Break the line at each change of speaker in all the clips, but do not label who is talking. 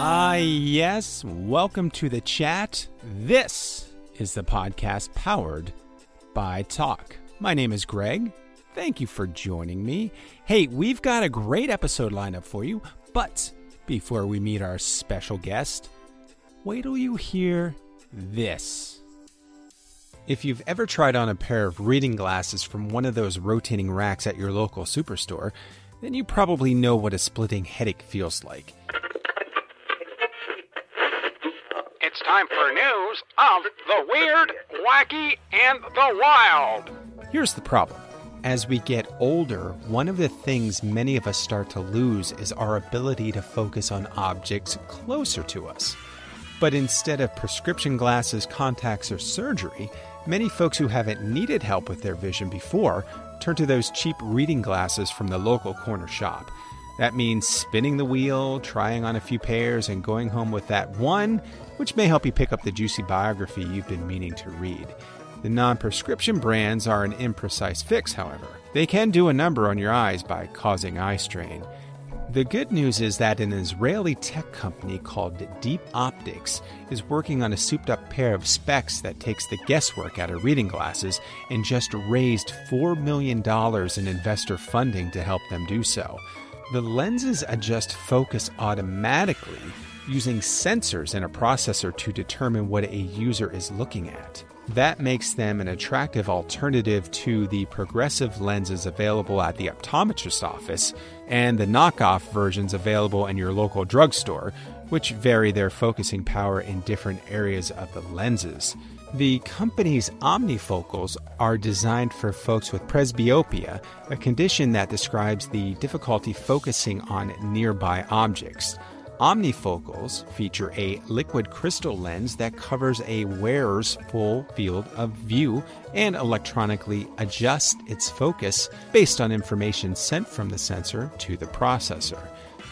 Ah, yes. Welcome to the chat. This is the podcast powered by Talk. My name is Greg. Thank you for joining me. Hey, we've got a great episode lineup for you, but before we meet our special guest, wait till you hear this. If you've ever tried on a pair of reading glasses from one of those rotating racks at your local superstore, then you probably know what a splitting headache feels like.
It's time for news of the weird, wacky, and the wild.
Here's the problem. As we get older, one of the things many of us start to lose is our ability to focus on objects closer to us. But instead of prescription glasses, contacts, or surgery, many folks who haven't needed help with their vision before turn to those cheap reading glasses from the local corner shop. That means spinning the wheel, trying on a few pairs, and going home with that one, which may help you pick up the juicy biography you've been meaning to read. The non prescription brands are an imprecise fix, however. They can do a number on your eyes by causing eye strain. The good news is that an Israeli tech company called Deep Optics is working on a souped up pair of specs that takes the guesswork out of reading glasses and just raised $4 million in investor funding to help them do so. The lenses adjust focus automatically using sensors and a processor to determine what a user is looking at. That makes them an attractive alternative to the progressive lenses available at the optometrist office and the knockoff versions available in your local drugstore, which vary their focusing power in different areas of the lenses. The company's omnifocals are designed for folks with presbyopia, a condition that describes the difficulty focusing on nearby objects. Omnifocals feature a liquid crystal lens that covers a wearer's full field of view and electronically adjusts its focus based on information sent from the sensor to the processor.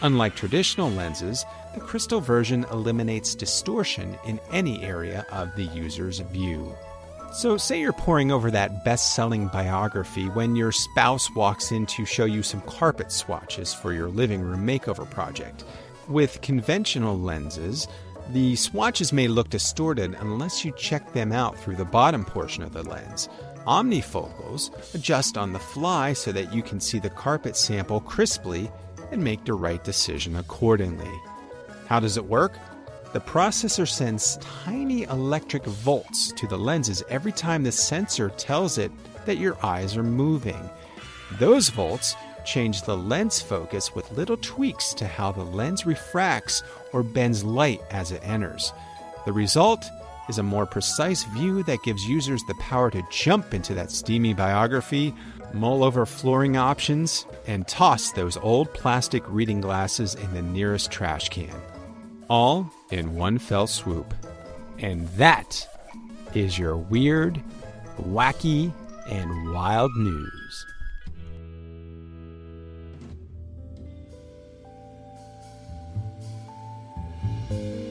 Unlike traditional lenses, the crystal version eliminates distortion in any area of the user's view. So, say you're poring over that best selling biography when your spouse walks in to show you some carpet swatches for your living room makeover project. With conventional lenses, the swatches may look distorted unless you check them out through the bottom portion of the lens. Omnifocals adjust on the fly so that you can see the carpet sample crisply and make the right decision accordingly. How does it work? The processor sends tiny electric volts to the lenses every time the sensor tells it that your eyes are moving. Those volts change the lens focus with little tweaks to how the lens refracts or bends light as it enters. The result is a more precise view that gives users the power to jump into that steamy biography, mull over flooring options, and toss those old plastic reading glasses in the nearest trash can. All in one fell swoop. And that is your weird, wacky, and wild news.
Dream,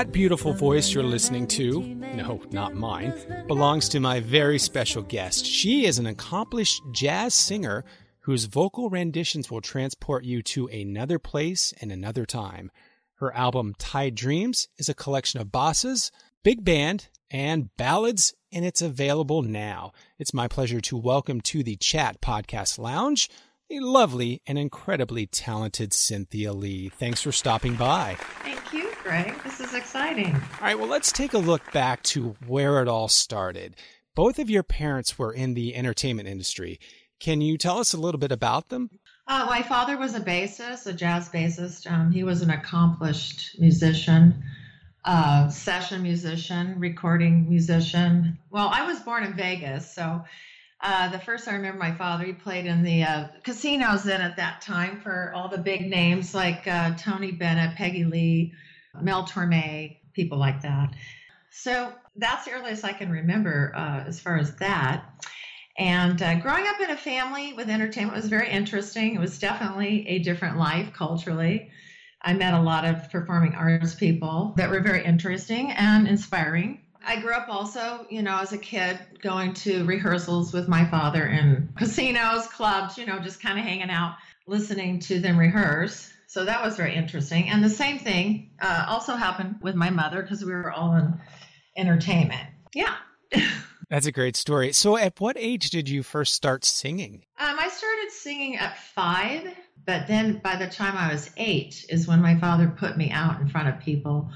That beautiful voice you're listening to, no, not mine, belongs to my very special guest. She is an accomplished jazz singer whose vocal renditions will transport you to another place and another time. Her album Tide Dreams is a collection of bossas, big band, and ballads, and it's available now. It's my pleasure to welcome to the Chat Podcast Lounge the lovely and incredibly talented Cynthia Lee. Thanks for stopping by.
Thank you, Greg. This is exciting. All
right, well, let's take a look back to where it all started. Both of your parents were in the entertainment industry. Can you tell us a little bit about them?
Uh, my father was a bassist, a jazz bassist. Um, he was an accomplished musician, uh, session musician, recording musician. Well, I was born in Vegas, so uh, the first I remember my father, he played in the uh, casinos then at that time for all the big names like uh, Tony Bennett, Peggy Lee, Mel Torme, people like that. So that's the earliest I can remember uh, as far as that. And uh, growing up in a family with entertainment was very interesting. It was definitely a different life culturally. I met a lot of performing arts people that were very interesting and inspiring. I grew up also, you know, as a kid going to rehearsals with my father in casinos, clubs, you know, just kind of hanging out, listening to them rehearse. So that was very interesting. And the same thing uh, also happened with my mother because we were all in entertainment. Yeah.
That's a great story. So, at what age did you first start singing?
Um, I started singing at five, but then by the time I was eight is when my father put me out in front of people.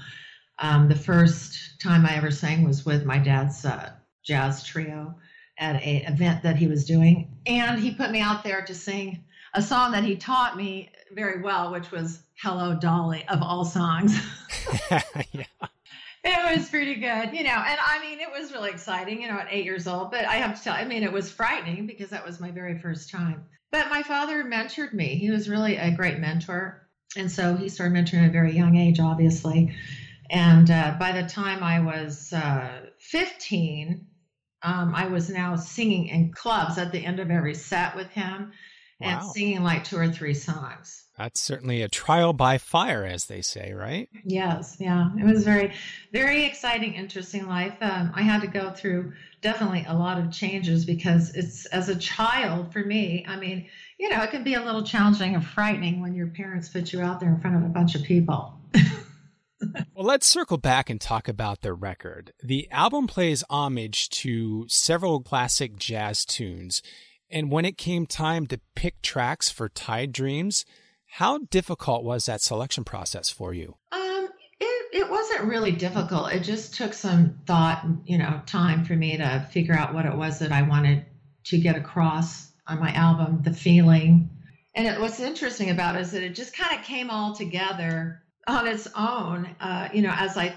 Um, the first time I ever sang was with my dad's uh, jazz trio at an event that he was doing, and he put me out there to sing a song that he taught me very well, which was "Hello, Dolly" of all songs. yeah it was pretty good, you know. And I mean, it was really exciting, you know, at eight years old. But I have to tell, I mean, it was frightening because that was my very first time. But my father mentored me. He was really a great mentor. And so he started mentoring at a very young age, obviously. And uh, by the time I was uh, 15, um, I was now singing in clubs at the end of every set with him and singing like two or three songs.
That's certainly a trial by fire, as they say, right?
Yes, yeah. It was very, very exciting, interesting life. Um, I had to go through definitely a lot of changes because it's as a child for me. I mean, you know, it can be a little challenging and frightening when your parents put you out there in front of a bunch of people.
well, let's circle back and talk about the record. The album plays homage to several classic jazz tunes. And when it came time to pick tracks for Tide Dreams, how difficult was that selection process for you?
Um, it, it wasn't really difficult. It just took some thought, you know, time for me to figure out what it was that I wanted to get across on my album, the feeling. And it, what's interesting about it is that it just kind of came all together on its own, uh, you know, as I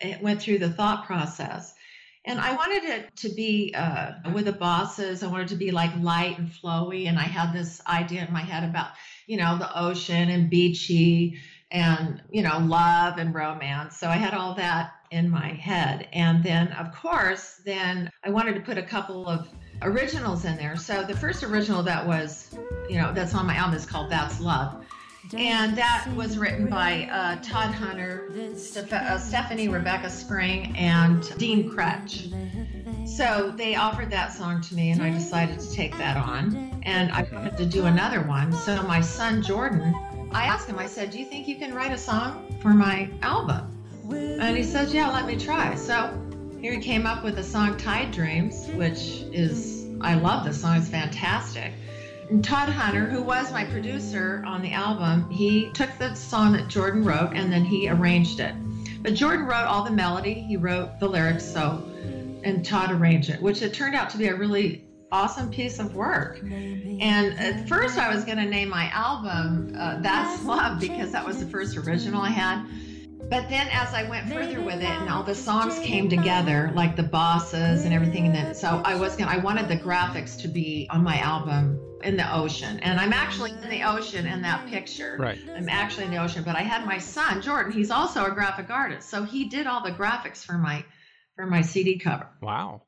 it went through the thought process. And I wanted it to be uh, with the bossas. I wanted to be like light and flowy. And I had this idea in my head about, you know, the ocean and beachy and, you know, love and romance. So I had all that in my head. And then, of course, then I wanted to put a couple of originals in there. So the first original that was, you know, that's on my album is called That's Love and that was written by uh, Todd Hunter, Steph- uh, Stephanie Rebecca Spring, and Dean Crutch. So they offered that song to me, and I decided to take that on. And I wanted to do another one. So my son Jordan, I asked him, I said, Do you think you can write a song for my album? And he says, Yeah, let me try. So here he came up with the song Tide Dreams, which is, I love the song, it's fantastic. Todd Hunter, who was my producer on the album, he took the song that Jordan wrote and then he arranged it. But Jordan wrote all the melody, he wrote the lyrics, so and Todd arranged it, which it turned out to be a really awesome piece of work. And at first, I was going to name my album uh, That's Love because that was the first original I had. But then as I went further with it and all the songs came together, like the bossas and everything, and then so I was gonna I wanted the graphics to be on my album in the ocean. And I'm actually in the ocean in that picture.
Right.
I'm actually in the ocean, but I had my son, Jordan, he's also a graphic artist. So he did all the graphics for my for my CD cover.
Wow.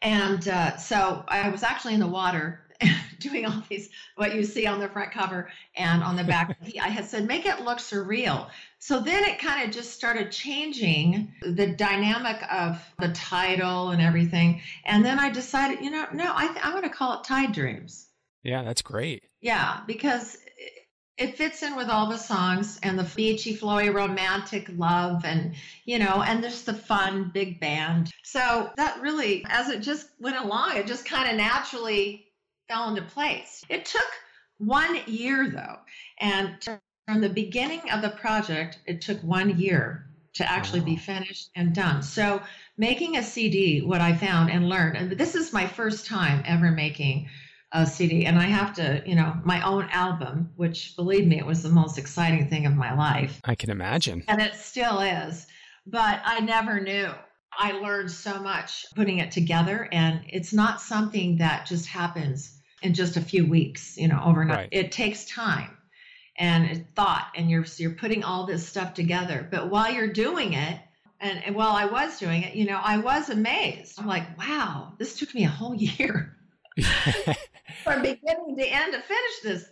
And uh, so I was actually in the water doing all these what you see on the front cover and on the back i had said make it look surreal so then it kind of just started changing the dynamic of the title and everything and then i decided you know no i th- i'm going to call it tide dreams
yeah that's great
yeah because it fits in with all the songs and the beachy, flowy, romantic love, and you know, and there's the fun big band. So that really, as it just went along, it just kind of naturally fell into place. It took one year though. And from the beginning of the project, it took one year to actually wow. be finished and done. So making a CD, what I found and learned, and this is my first time ever making a CD, and I have to, you know, my own album, which believe me, it was the most exciting thing of my life.
I can imagine.
And it still is. But I never knew. I learned so much putting it together, and it's not something that just happens in just a few weeks, you know, overnight. Right. It takes time and thought, and you're you're putting all this stuff together. But while you're doing it, and, and while I was doing it, you know, I was amazed. I'm like, wow, this took me a whole year from beginning to end to finish this.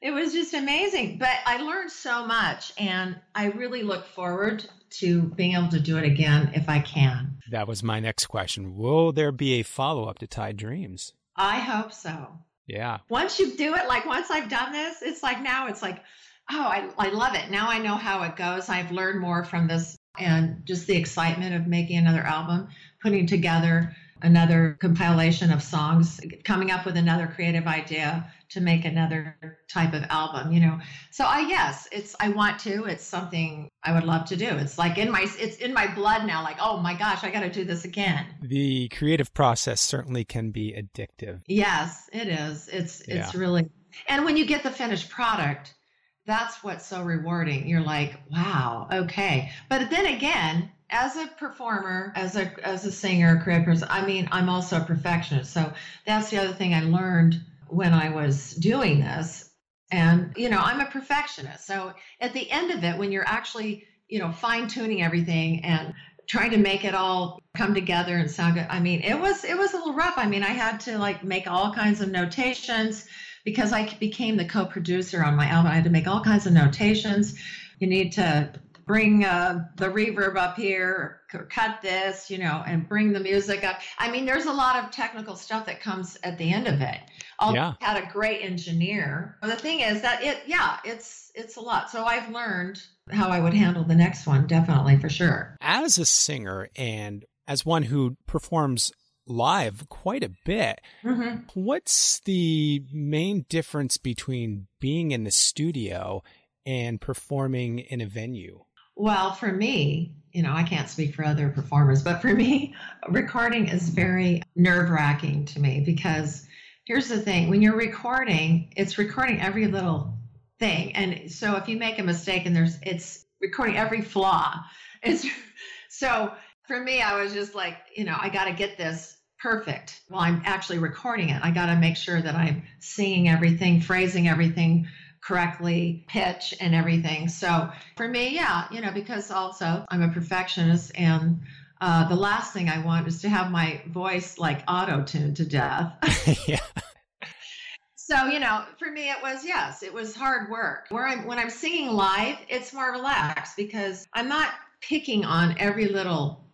It was just amazing. But I learned so much, and I really look forward to being able to do it again if I can.
That was my next question. Will there be a follow up to Tide Dreams?
I hope so.
Yeah.
Once you do it, like once I've done this, it's like now it's like, oh, I, I love it. Now I know how it goes. I've learned more from this and just the excitement of making another album, putting together another compilation of songs, coming up with another creative idea to make another type of album, you know. So I yes, it's I want to. It's something I would love to do. It's like in my it's in my blood now like, "Oh my gosh, I got to do this again."
The creative process certainly can be addictive.
Yes, it is. It's it's yeah. really And when you get the finished product, that's what's so rewarding. You're like, "Wow, okay." But then again, as a performer, as a as a singer, creative person, I mean, I'm also a perfectionist. So that's the other thing I learned when I was doing this. And you know, I'm a perfectionist. So at the end of it, when you're actually, you know, fine tuning everything and trying to make it all come together and sound good, I mean, it was it was a little rough. I mean, I had to like make all kinds of notations because I became the co-producer on my album. I had to make all kinds of notations. You need to bring uh, the reverb up here, cut this, you know, and bring the music up. I mean, there's a lot of technical stuff that comes at the end of it. I yeah. had a great engineer. But the thing is that it, yeah, it's it's a lot. So I've learned how I would handle the next one, definitely for sure.
As a singer and as one who performs live quite a bit. Mm-hmm. What's the main difference between being in the studio and performing in a venue?
Well, for me, you know, I can't speak for other performers, but for me, recording is very nerve wracking to me because here's the thing when you're recording, it's recording every little thing. And so if you make a mistake and there's, it's recording every flaw. It's so for me, I was just like, you know, I got to get this perfect while I'm actually recording it. I got to make sure that I'm seeing everything, phrasing everything correctly, pitch and everything. So for me, yeah, you know, because also I'm a perfectionist and uh, the last thing I want is to have my voice like auto tuned to death. yeah. So, you know, for me, it was, yes, it was hard work. Where I'm, when I'm singing live, it's more relaxed because I'm not picking on every little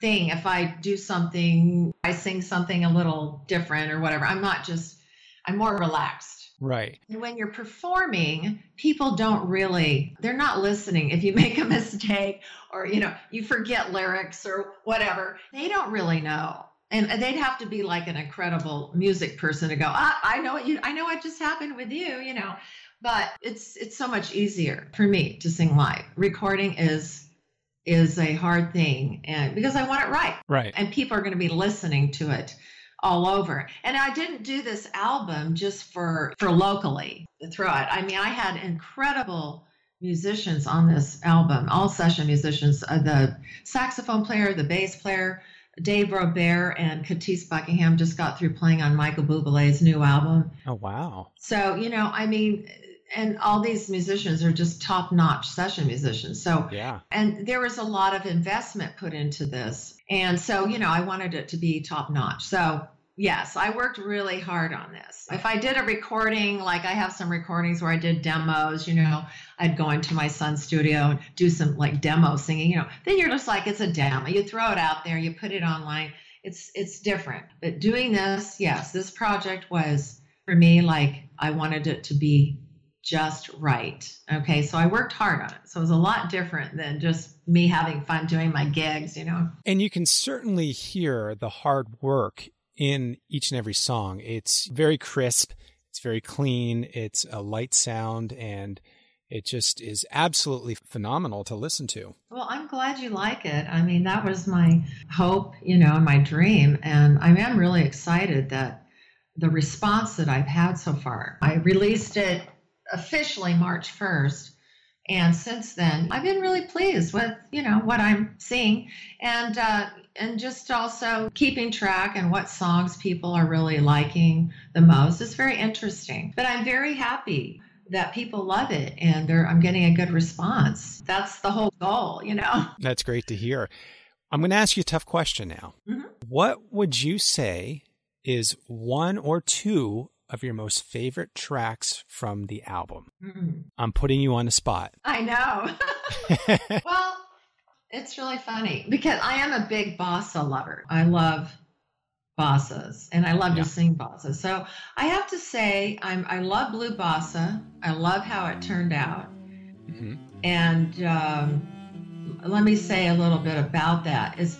thing. If I do something, I sing something a little different or whatever, I'm not just, I'm more relaxed.
Right.
And when you're performing, people don't really, they're not listening. If you make a mistake or, you know, you forget lyrics or whatever, they don't really know. And they'd have to be like an incredible music person to go, ah, I know what you, I know what just happened with you, you know. But it's it's so much easier for me to sing live. Recording is is a hard thing, and because I want it right,
right,
and people are going to be listening to it all over. And I didn't do this album just for for locally to throw it. I mean, I had incredible musicians on this album, all session musicians. Uh, the saxophone player, the bass player, Dave Robaire and Katisse Buckingham just got through playing on Michael Bublé's new album.
Oh wow!
So you know, I mean, and all these musicians are just top-notch session musicians. So
yeah,
and there was a lot of investment put into this, and so you know, I wanted it to be top-notch. So yes, I worked really hard on this. If I did a recording, like I have some recordings where I did demos, you know, I'd go into my son's studio and do some like demo singing, you know, then you're just like, it's a demo. You throw it out there, you put it online. It's it's different. But doing this, yes, this project was for me like I wanted it to be just right. Okay, so I worked hard on it. So it was a lot different than just me having fun doing my gigs, you know.
And you can certainly hear the hard work in each and every song. It's very crisp It's very clean. It's a light sound and it just is absolutely phenomenal to listen to.
Well, I'm glad you like it. I mean, that was my hope, you know, and my dream. And I am really excited that the response that I've had so far. I released it officially March 1st. And since then, I've been really pleased with, you know, what I'm seeing. And, uh, and just also keeping track and what songs people are really liking the most is very interesting. But I'm very happy that people love it and I'm getting a good response. That's the whole goal, you know.
That's great to hear. I'm going to ask you a tough question now. Mm-hmm. What would you say is one or two of your most favorite tracks from the album? Mm-hmm. I'm putting you on the spot.
I know. well, it's really funny because I am a big bossa lover. I love bossas and I love yeah. to sing bossa. So I have to say I'm I love blue bossa. I love how it turned out. Mm-hmm. And um, let me say a little bit about that. Is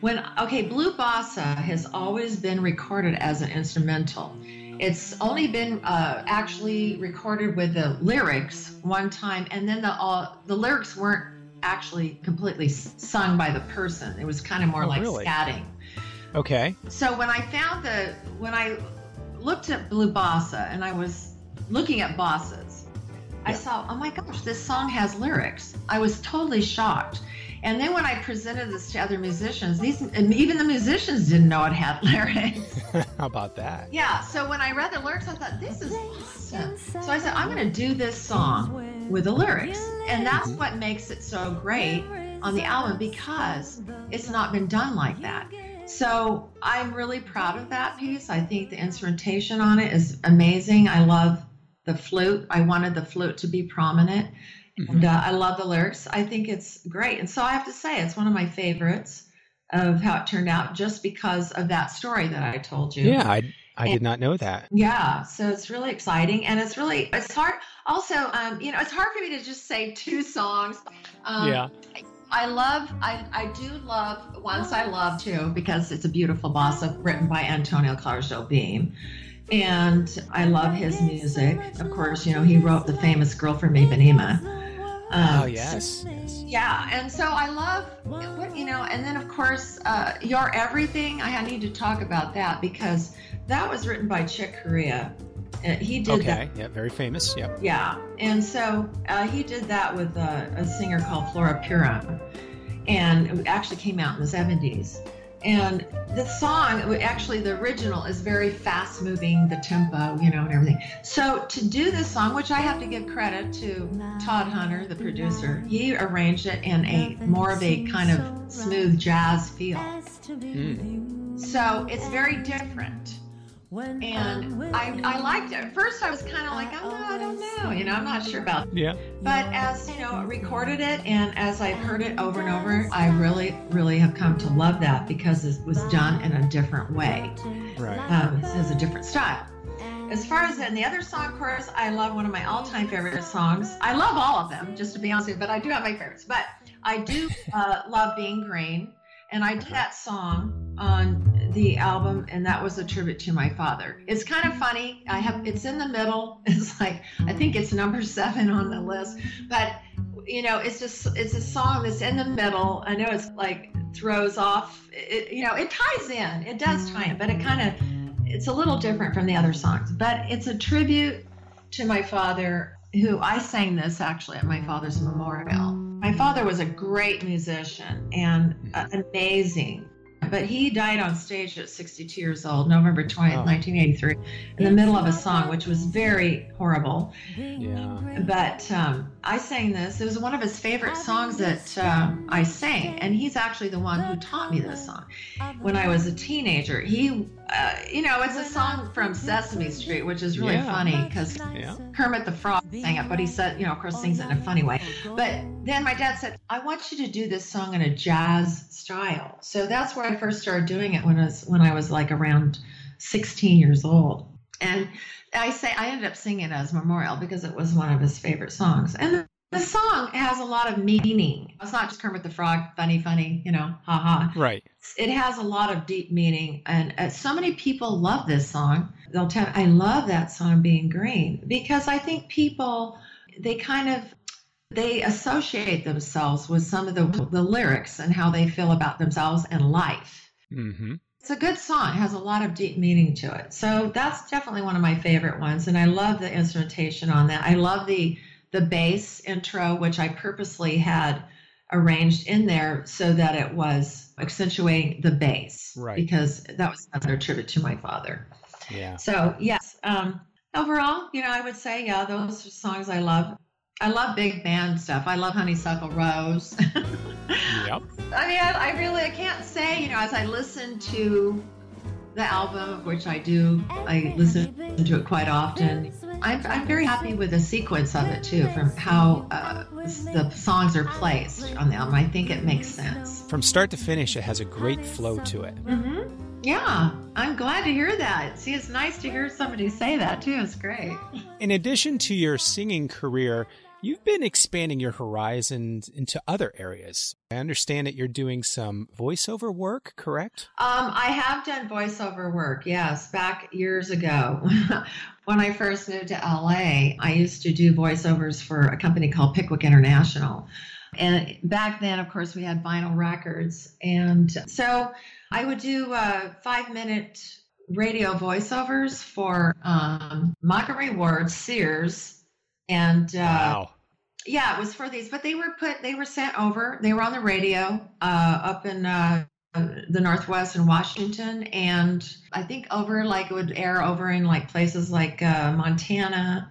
when okay, blue bossa has always been recorded as an instrumental. It's only been uh, actually recorded with the lyrics one time, and then the all the lyrics weren't actually completely sung by the person. It was kind of more oh, like really? scatting.
Okay.
So when I found the when I looked at Blue Bossa and I was looking at bossas, yeah. I saw, oh my gosh, this song has lyrics. I was totally shocked. And then when I presented this to other musicians, these and even the musicians didn't know it had lyrics.
How about that?
Yeah. So when I read the lyrics, I thought this is awesome. So I said, I'm going to do this song with the lyrics, and that's mm-hmm. what makes it so great on the album because it's not been done like that. So I'm really proud of that piece. I think the instrumentation on it is amazing. I love the flute. I wanted the flute to be prominent. Mm-hmm. And uh, I love the lyrics. I think it's great. And so I have to say, it's one of my favorites of how it turned out just because of that story that I told you.
Yeah, I, I and, did not know that.
Yeah, so it's really exciting. And it's really, it's hard. Also, um, you know, it's hard for me to just say two songs. Um,
yeah.
I love, I, I do love Once I Love Too because it's a beautiful bossa written by Antonio Carlos Jobim. And I love his music. Of course, you know, he wrote the famous Girl from Ipanema.
Um, oh, yes. yes.
Yeah. And so I love, what, you know, and then of course, uh, You're Everything, I need to talk about that because that was written by Chick Corea. Uh, he did it
okay.
that.
Yeah, very famous. Yep.
Yeah, and so uh, he did that with a, a singer called Flora Purim, and it actually came out in the '70s. And the song, actually, the original is very fast moving, the tempo, you know, and everything. So to do this song, which I have to give credit to Todd Hunter, the producer, he arranged it in a more of a kind of smooth jazz feel. Mm. So it's very different and I, I liked it. At first, I was kind of like, oh, no, I don't know. You know, I'm not sure about.
Yeah.
But as you know, recorded it, and as I've heard it over and over, I really, really have come to love that because it was done in a different way.
Right.
Um, it has a different style. As far as in the other song chorus, I love one of my all-time favorite songs. I love all of them, just to be honest with you, but I do have my favorites. But I do uh, love Being Green, and I did that song on the album, and that was a tribute to my father. It's kind of funny. I have it's in the middle. It's like I think it's number seven on the list, but you know, it's just it's a song that's in the middle. I know it's like throws off. It, you know, it ties in. It does tie in, but it kind of it's a little different from the other songs. But it's a tribute to my father, who I sang this actually at my father's memorial. My father was a great musician and uh, amazing but he died on stage at 62 years old, November 20th, oh. 1983, in the middle of a song, which was very horrible.
Yeah.
But um, I sang this. It was one of his favorite songs that uh, I sang, and he's actually the one who taught me this song when I was a teenager. He, uh, you know, it's a song from Sesame Street, which is really yeah. funny because yeah. Kermit the Frog sang it, but he said, you know, of course, sings it in a funny way. But then my dad said, I want you to do this song in a jazz style. So that's where I first started doing it when I was when I was like around 16 years old. And I say I ended up singing it as memorial because it was one of his favorite songs. And the song has a lot of meaning. It's not just Kermit the Frog, funny, funny, you know, ha ha.
Right.
It has a lot of deep meaning, and uh, so many people love this song. They'll tell, I love that song being green because I think people they kind of they associate themselves with some of the the lyrics and how they feel about themselves and life.
Mm-hmm.
It's a good song. It has a lot of deep meaning to it. So that's definitely one of my favorite ones, and I love the instrumentation on that. I love the the bass intro, which I purposely had arranged in there so that it was accentuating the bass,
Right.
Because that was another tribute to my father.
Yeah.
So yes, um, overall, you know, I would say yeah, those are songs I love. I love big band stuff. I love Honeysuckle Rose.
Yep.
I mean, I, I really I can't say, you know, as I listen to the album, which I do, I listen to it quite often. I'm, I'm very happy with the sequence of it too, from how uh, the songs are placed on the album. I think it makes sense.
From start to finish, it has a great flow to it.
Mm-hmm. Yeah, I'm glad to hear that. See, it's nice to hear somebody say that too. It's great.
In addition to your singing career, you've been expanding your horizons into other areas. I understand that you're doing some voiceover work, correct?
Um, I have done voiceover work, yes, back years ago. when I first moved to LA, I used to do voiceovers for a company called Pickwick International. And back then, of course, we had vinyl records. And so I would do uh, five minute radio voiceovers for um, Ward, Sears, and uh,
wow.
yeah, it was for these, but they were put, they were sent over. They were on the radio uh, up in uh, the Northwest in Washington, and I think over like it would air over in like places like uh, Montana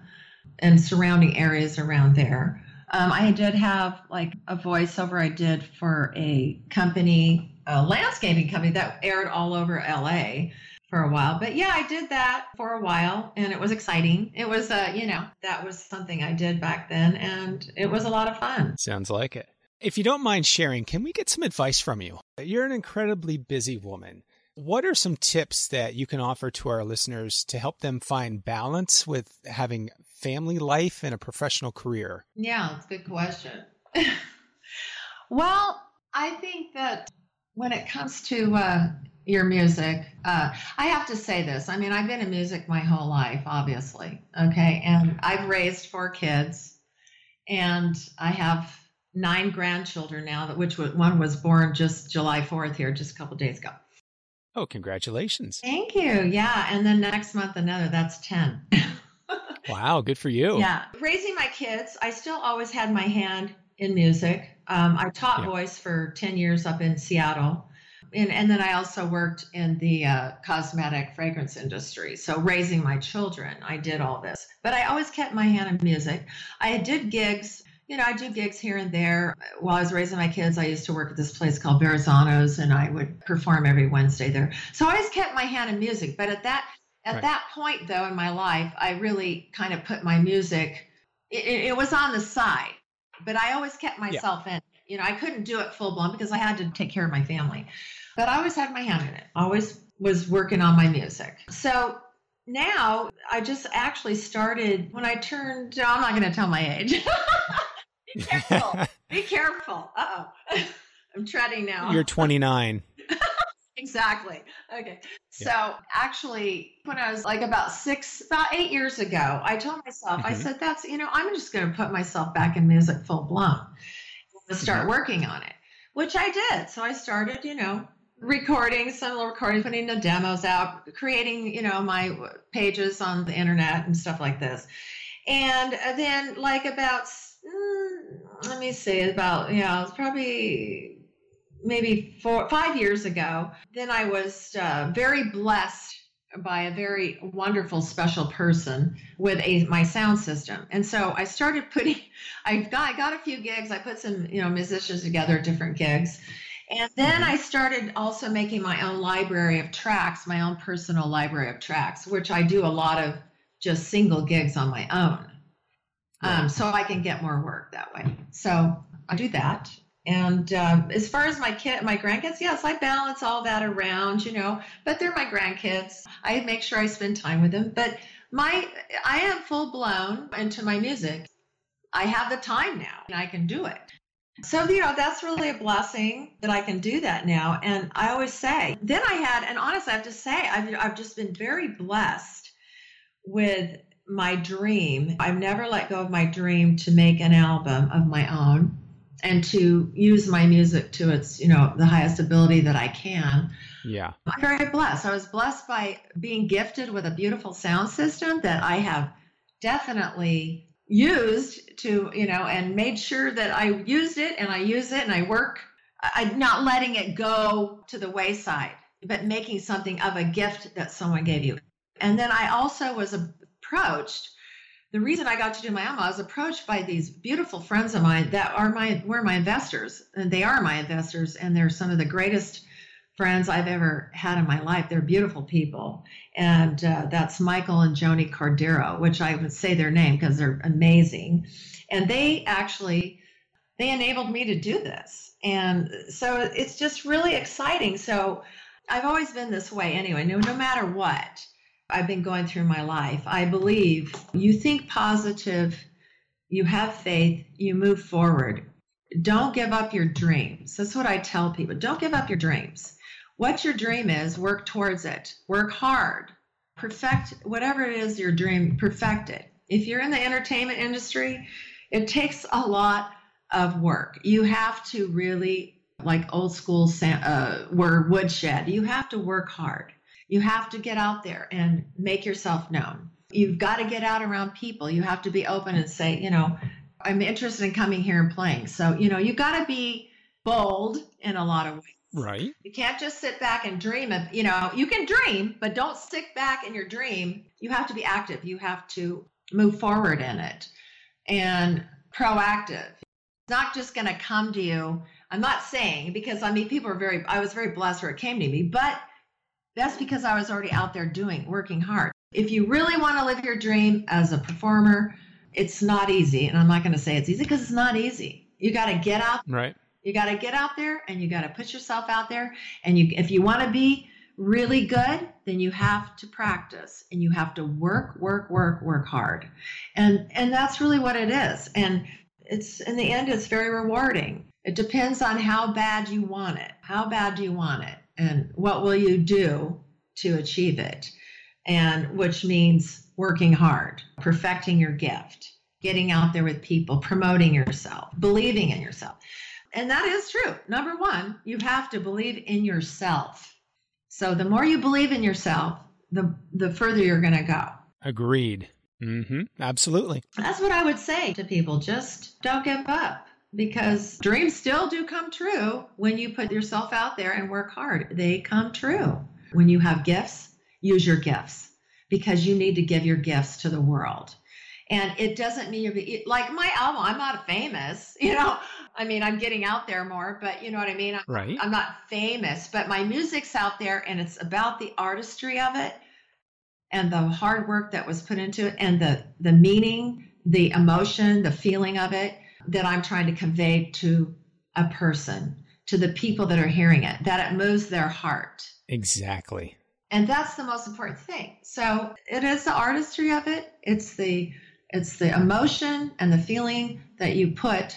and surrounding areas around there. Um, I did have like a voiceover I did for a company, a landscaping company that aired all over LA for a while. But yeah, I did that for a while and it was exciting. It was, uh, you know, that was something I did back then and it was a lot of fun.
Sounds like it. If you don't mind sharing, can we get some advice from you? You're an incredibly busy woman. What are some tips that you can offer to our listeners to help them find balance with having family life and a professional career?
Yeah, it's a good question. well, I think that when it comes to uh, your music, uh, I have to say this. I mean, I've been in music my whole life, obviously. Okay. And I've raised four kids, and I have nine grandchildren now, that which one was born just July 4th here, just a couple days ago.
Oh, congratulations.
Thank you. Yeah. And then next month, another. That's 10.
wow. Good for you.
Yeah. Raising my kids, I still always had my hand in music. Um, I taught
Yeah.
voice for 10 years up in Seattle. And, and then I also worked in the uh, cosmetic fragrance industry. So, raising my children, I did all this. But I always kept my hand in music. I did gigs. You know, I do gigs here and there. While I was raising my kids, I used to work at this place called Verrazano's, and I would perform every Wednesday there. So I always kept my hand in music. But at that at
Right.
that point, though, in my life, I really kind of put my music. It, it, it was on the side, but I always kept myself in. You know, I couldn't do it full blown because I had to take care of my family. But I always had my hand in it. Always was working on my music. So now I just actually started when I turned. oh, I'm not going to tell my age. Be careful. Be careful. Uh oh. I'm treading now.
You're 29.
Exactly. Okay. So actually, when I was like about six, about eight years ago, I told myself, I
Mhm.
said, that's, you know, I'm just going to put myself back in music full blown and start working on it, which I did. So I started, you know, recording some recordings, putting the demos out, creating, you know, my pages on the internet and stuff like this. And then, like, about, mm, let me see, about, yeah, it's probably maybe four, five years ago, then I was uh, very blessed by a very wonderful, special person with a my sound system. And so I started putting, I got, I got a few gigs. I put some, you know, musicians together different gigs. And then I started also making my own library of tracks, my own personal library of tracks, which I do a lot of just single gigs on my own. Um, so I can get more work that way. So I do that. And um, as far as my kid, my grandkids, yes, I balance all that around, you know. But they're my grandkids. I make sure I spend time with them. But my, I am full blown into my music I have the time now and I can do it. So, you know, that's really a blessing that I can do that now. And I always say, then I had, and honestly, I have to say, I've, I've just been very blessed with my dream. I've never let go of my dream to make an album of my own and to use my music to its, you know, the highest ability that I can.
Yeah.
I'm very blessed. I was blessed by being gifted with a beautiful sound system that I have definitely used to, you know, and made sure that I used it and I use it and I work. I'm not letting it go to the wayside, but making something of a gift that someone gave you. And then I also was approached. The reason I got to do my I was approached by these beautiful friends of mine that are my were my investors, and they are my investors, and they're some of the greatest friends I've ever had in my life. They're beautiful people. And uh, that's Michael and Joni Cordero, which I would say their name because they're amazing. And they actually, they enabled me to do this. And so it's just really exciting. So I've always been this way anyway, no, no matter what I've been going through my life. I believe you think positive, you have faith, you move forward. Don't give up your dreams. That's what I tell people. Don't give up your dreams what your dream is, work towards it. Work hard. Perfect whatever it is your dream, perfect it. If you're in the entertainment industry, it takes a lot of work. You have to really, like old school uh, word woodshed, you have to work hard. You have to get out there and make yourself known. You've got to get out around people. You have to be open and say, you know, I'm interested in coming here and playing. So, you know, you got to be bold in a lot of ways.
Right.
You can't just sit back and dream of, you know, you can dream, but don't stick back in your dream. You have to be active. You have to move forward in it and proactive. It's not just going to come to you. I'm not saying because I mean, people are very, I was very blessed where it came to me, but that's because I was already out there doing, working hard. If you really want to live your dream as a performer, it's not easy. And I'm not going to say it's easy because it's not easy. You got to get out.
Right
you got to get out there and you got to put yourself out there. And you, if you want to be really good, then you have to practice and you have to work, work, work, work hard. And and that's really what it is. And it's in the end, it's very rewarding. It depends on how bad you want it. How bad do you want it? And what will you do to achieve it? And which means working hard, perfecting your gift, getting out there with people, promoting yourself, believing in yourself. And that is true. Number one, you have to believe in yourself. So the more you believe in yourself, the the further you're going to go.
Agreed. Mm-hmm. Absolutely.
That's what I would say to people. Just don't give up because dreams still do come true when you put yourself out there and work hard. They come true. When you have gifts, use your gifts because you need to give your gifts to the world. And it doesn't mean you're like my album, I'm not famous, you know. I mean, I'm getting out there more, but you know what I mean? I'm,
right.
I'm not famous, but my music's out there and it's about the artistry of it and the hard work that was put into it and the the meaning, the emotion, the feeling of it that I'm trying to convey to a person, to the people that are hearing it, that it moves their heart.
Exactly.
And that's the most important thing. So it is the artistry of it. It's the it's the emotion and the feeling that you put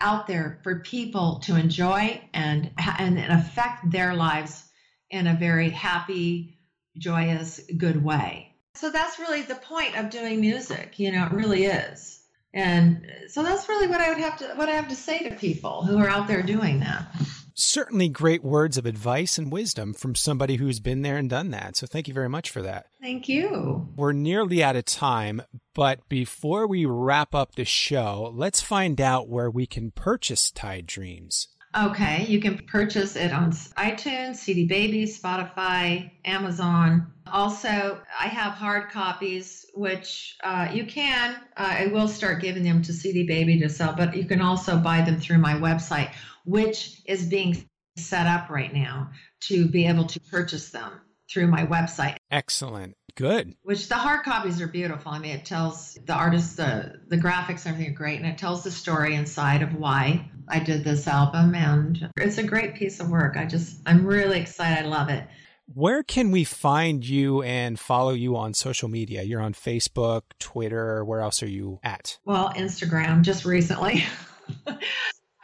out there for people to enjoy and and affect their lives in a very happy, joyous, good way. So that's really the point of doing music, you know, it really is. And so that's really what I would have to what I have to say to people who are out there doing that.
Certainly great words of advice and wisdom from somebody who's been there and done that. So thank you very much for that.
Thank you.
We're nearly out of time, but before we wrap up the show, let's find out where we can purchase Tide Dreams.
Okay, you can purchase it on iTunes, CD Baby, Spotify, Amazon. Also, I have hard copies, which uh, you can. Uh, I will start giving them to CD Baby to sell, but you can also buy them through my website, which is being set up right now to be able to purchase them through my website.
Excellent. Good.
Which the hard copies are beautiful. I mean, it tells the artist the the graphics everything are great, and it tells the story inside of why I did this album, and it's a great piece of work. I just I'm really excited. I love it.
Where can we find you and follow you on social media? You're on Facebook, Twitter. Where else are you at?
Well, Instagram just recently.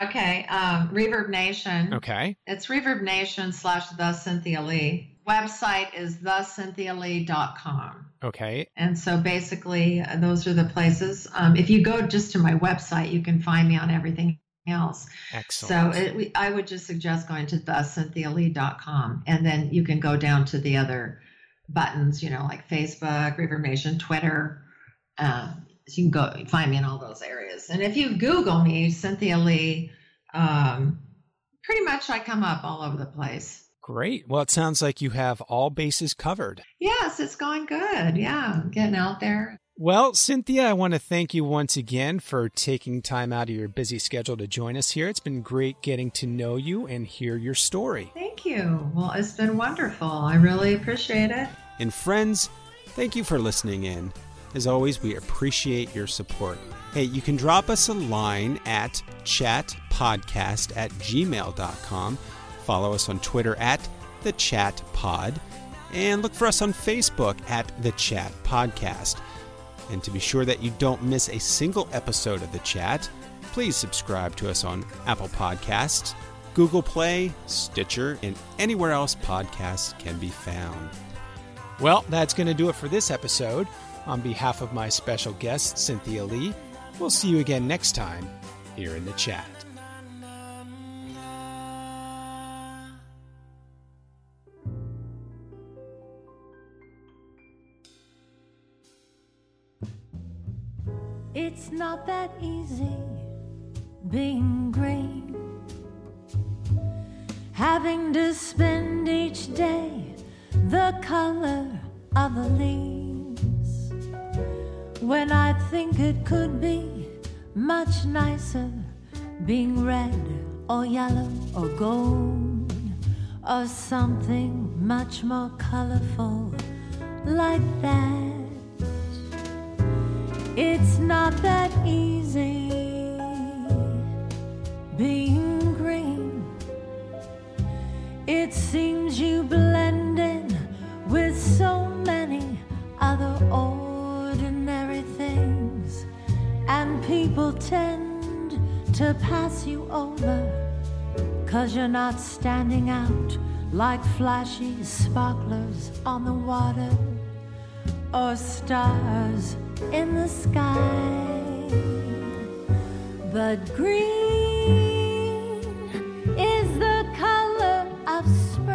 okay. Um, Reverb Nation.
Okay.
It's Reverb Nation slash the Cynthia Lee. Website is thecynthialee.com.
Okay.
And so basically, uh, those are the places. Um, if you go just to my website, you can find me on everything else.
Excellent.
So it, we, I would just suggest going to thecynthialee.com and then you can go down to the other buttons, you know, like Facebook, Reverb Nation, Twitter. Uh, you can go find me in all those areas. And if you Google me, Cynthia Lee, um, pretty much I come up all over the place.
Great. Well, it sounds like you have all bases covered.
Yes, it's going good. Yeah, getting out there.
Well, Cynthia, I want to thank you once again for taking time out of your busy schedule to join us here. It's been great getting to know you and hear your story.
Thank you. Well, it's been wonderful. I really appreciate it.
And friends, thank you for listening in. As always, we appreciate your support. Hey, you can drop us a line at chatpodcast at gmail.com. Follow us on Twitter at the Chat Pod, and look for us on Facebook at the Chat Podcast. And to be sure that you don't miss a single episode of the chat, please subscribe to us on Apple Podcasts, Google Play, Stitcher, and anywhere else podcasts can be found. Well, that's going to do it for this episode. On behalf of my special guest, Cynthia Lee, we'll see you again next time here in the chat.
It's not that easy being green. Having to spend each day the color of a leaves. When I think it could be much nicer being red or yellow or gold or something much more colorful like that. It's not that easy being green. It seems you blend in with so many other people tend to pass you over. Cause you're not standing out like flashy sparklers on the water or stars in the sky. But green is the color of spring,